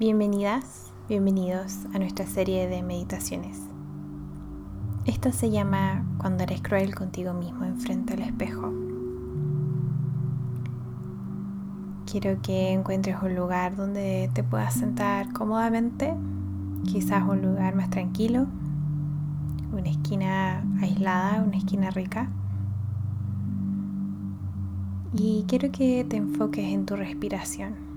Bienvenidas, bienvenidos a nuestra serie de meditaciones. Esta se llama Cuando eres cruel contigo mismo enfrente al espejo. Quiero que encuentres un lugar donde te puedas sentar cómodamente, quizás un lugar más tranquilo, una esquina aislada, una esquina rica. Y quiero que te enfoques en tu respiración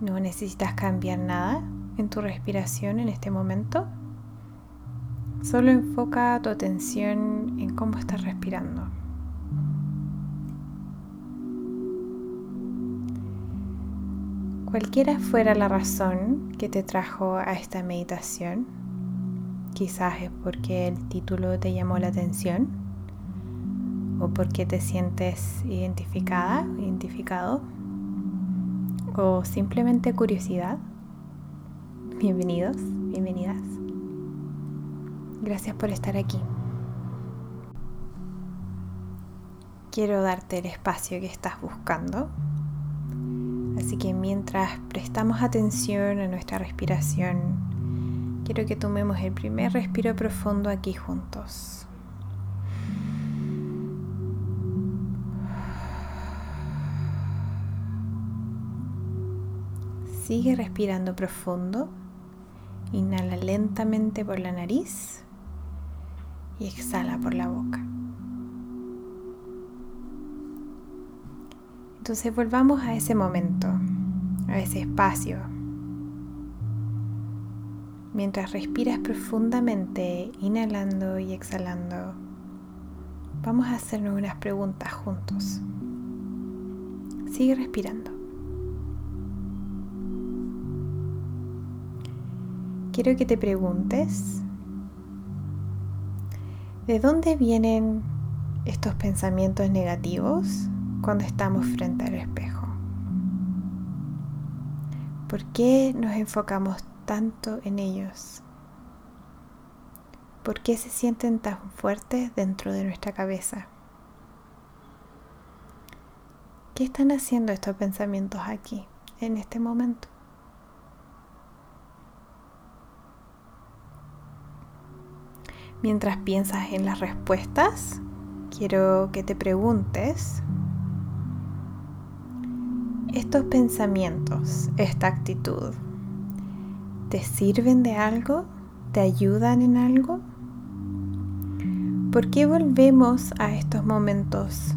no necesitas cambiar nada en tu respiración en este momento. Solo enfoca tu atención en cómo estás respirando. Cualquiera fuera la razón que te trajo a esta meditación, quizás es porque el título te llamó la atención o porque te sientes identificada, identificado o simplemente curiosidad, bienvenidos, bienvenidas. Gracias por estar aquí. Quiero darte el espacio que estás buscando. Así que mientras prestamos atención a nuestra respiración, quiero que tomemos el primer respiro profundo aquí juntos. Sigue respirando profundo. Inhala lentamente por la nariz y exhala por la boca. Entonces volvamos a ese momento, a ese espacio. Mientras respiras profundamente, inhalando y exhalando, vamos a hacernos unas preguntas juntos. Sigue respirando. Quiero que te preguntes, ¿de dónde vienen estos pensamientos negativos cuando estamos frente al espejo? ¿Por qué nos enfocamos tanto en ellos? ¿Por qué se sienten tan fuertes dentro de nuestra cabeza? ¿Qué están haciendo estos pensamientos aquí, en este momento? Mientras piensas en las respuestas, quiero que te preguntes, ¿estos pensamientos, esta actitud, te sirven de algo? ¿Te ayudan en algo? ¿Por qué volvemos a estos momentos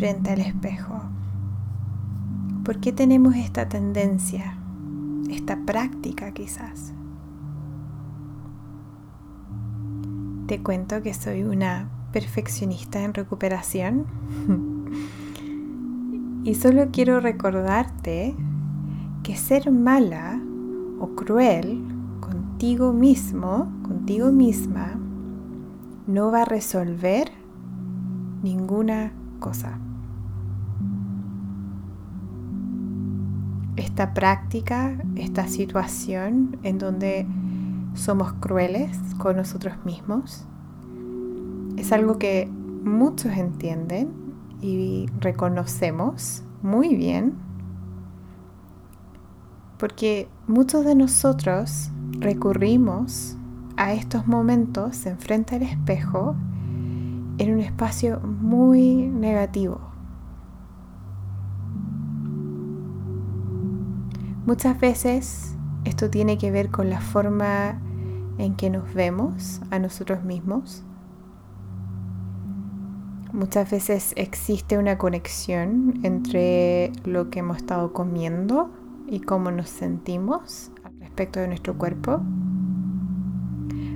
frente al espejo? ¿Por qué tenemos esta tendencia, esta práctica quizás? Te cuento que soy una perfeccionista en recuperación. y solo quiero recordarte que ser mala o cruel contigo mismo, contigo misma, no va a resolver ninguna cosa. Esta práctica, esta situación en donde somos crueles con nosotros mismos. Es algo que muchos entienden y reconocemos muy bien porque muchos de nosotros recurrimos a estos momentos en frente al espejo en un espacio muy negativo. Muchas veces esto tiene que ver con la forma en que nos vemos a nosotros mismos. Muchas veces existe una conexión entre lo que hemos estado comiendo y cómo nos sentimos al respecto de nuestro cuerpo.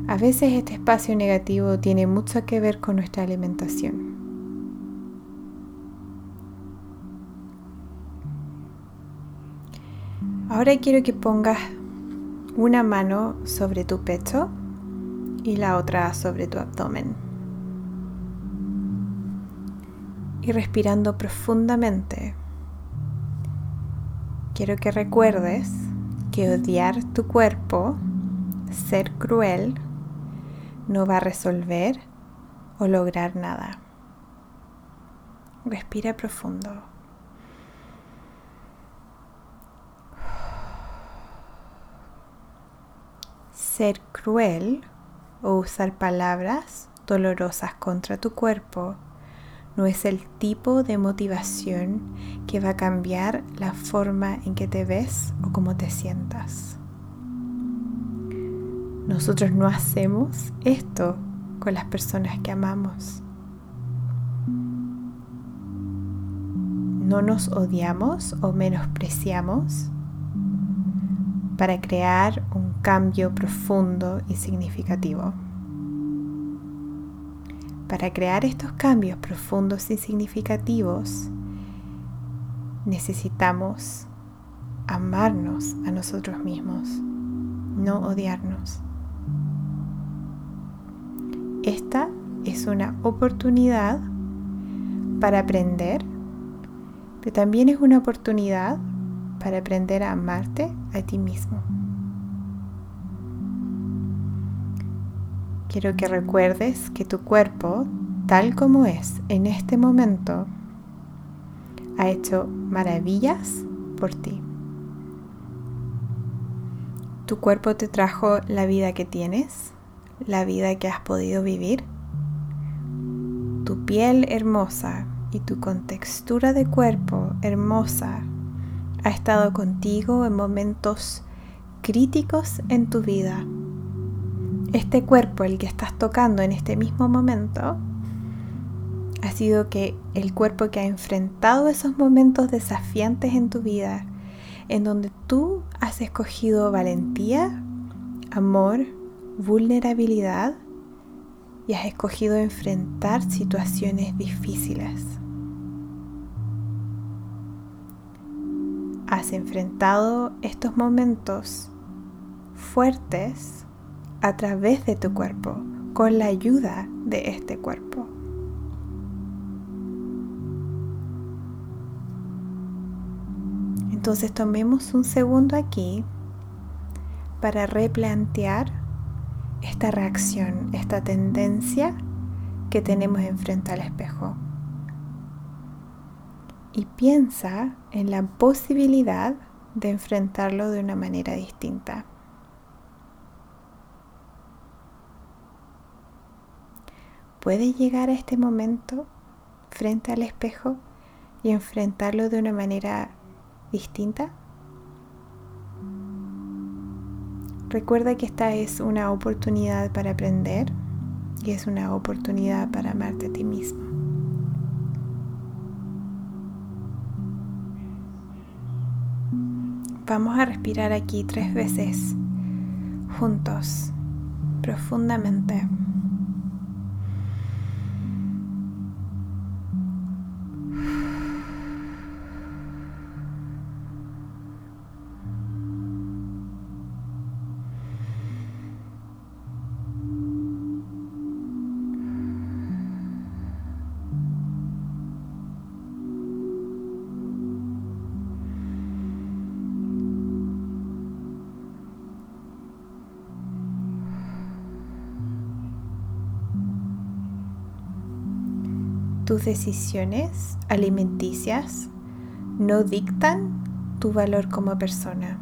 A veces este espacio negativo tiene mucho que ver con nuestra alimentación. Ahora quiero que pongas una mano sobre tu pecho y la otra sobre tu abdomen. Y respirando profundamente, quiero que recuerdes que odiar tu cuerpo, ser cruel, no va a resolver o lograr nada. Respira profundo. Ser cruel o usar palabras dolorosas contra tu cuerpo no es el tipo de motivación que va a cambiar la forma en que te ves o cómo te sientas. Nosotros no hacemos esto con las personas que amamos. No nos odiamos o menospreciamos para crear un cambio profundo y significativo. Para crear estos cambios profundos y significativos, necesitamos amarnos a nosotros mismos, no odiarnos. Esta es una oportunidad para aprender, pero también es una oportunidad para aprender a amarte a ti mismo. Quiero que recuerdes que tu cuerpo, tal como es en este momento, ha hecho maravillas por ti. Tu cuerpo te trajo la vida que tienes, la vida que has podido vivir. Tu piel hermosa y tu contextura de cuerpo hermosa ha estado contigo en momentos críticos en tu vida este cuerpo, el que estás tocando en este mismo momento, ha sido que el cuerpo que ha enfrentado esos momentos desafiantes en tu vida, en donde tú has escogido valentía, amor, vulnerabilidad y has escogido enfrentar situaciones difíciles. Has enfrentado estos momentos fuertes a través de tu cuerpo, con la ayuda de este cuerpo. Entonces tomemos un segundo aquí para replantear esta reacción, esta tendencia que tenemos enfrente al espejo. Y piensa en la posibilidad de enfrentarlo de una manera distinta. puedes llegar a este momento frente al espejo y enfrentarlo de una manera distinta? Recuerda que esta es una oportunidad para aprender y es una oportunidad para amarte a ti mismo. Vamos a respirar aquí tres veces juntos, profundamente. Tus decisiones alimenticias no dictan tu valor como persona.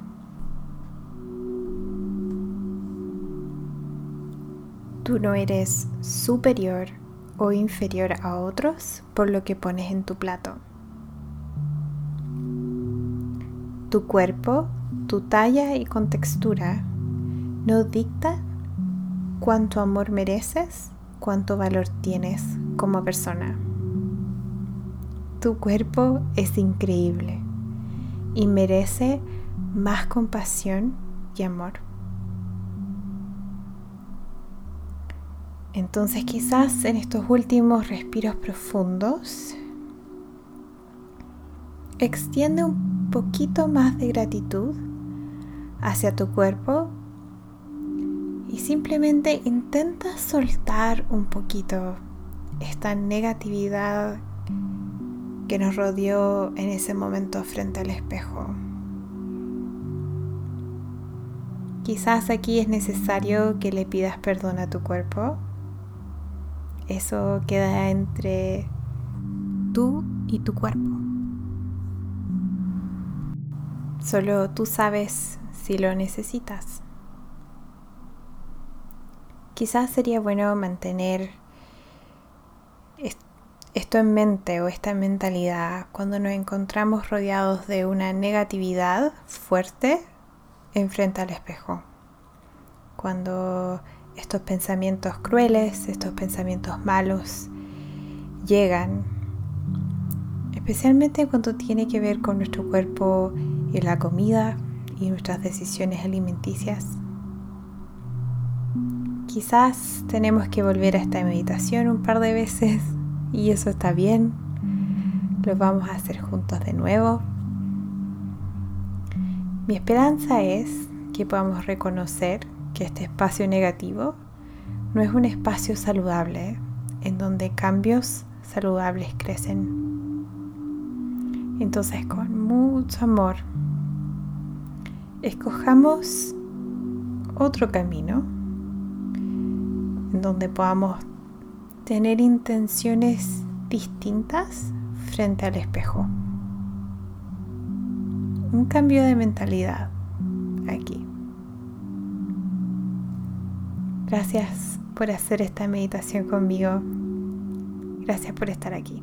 Tú no eres superior o inferior a otros por lo que pones en tu plato. Tu cuerpo, tu talla y contextura no dicta cuánto amor mereces, cuánto valor tienes como persona. Tu cuerpo es increíble y merece más compasión y amor. Entonces quizás en estos últimos respiros profundos, extiende un poquito más de gratitud hacia tu cuerpo y simplemente intenta soltar un poquito esta negatividad que nos rodeó en ese momento frente al espejo. Quizás aquí es necesario que le pidas perdón a tu cuerpo. Eso queda entre tú y tu cuerpo. Solo tú sabes si lo necesitas. quizás sería bueno mantener esto en mente o esta mentalidad cuando nos encontramos rodeados de una negatividad fuerte enfrente al espejo. Cuando estos pensamientos crueles, estos pensamientos malos llegan, especialmente cuando tiene que ver con nuestro cuerpo y la comida y nuestras decisiones alimenticias. Quizás tenemos que volver a esta meditación un par de veces y eso está bien. Lo vamos a hacer juntos de nuevo. Mi esperanza es que podamos reconocer que este espacio negativo no es un espacio saludable en donde cambios saludables crecen. Entonces con mucho amor, escojamos otro camino en donde podamos tener intenciones distintas frente al espejo. Un cambio de mentalidad aquí. Gracias por hacer esta meditación conmigo. Gracias por estar aquí.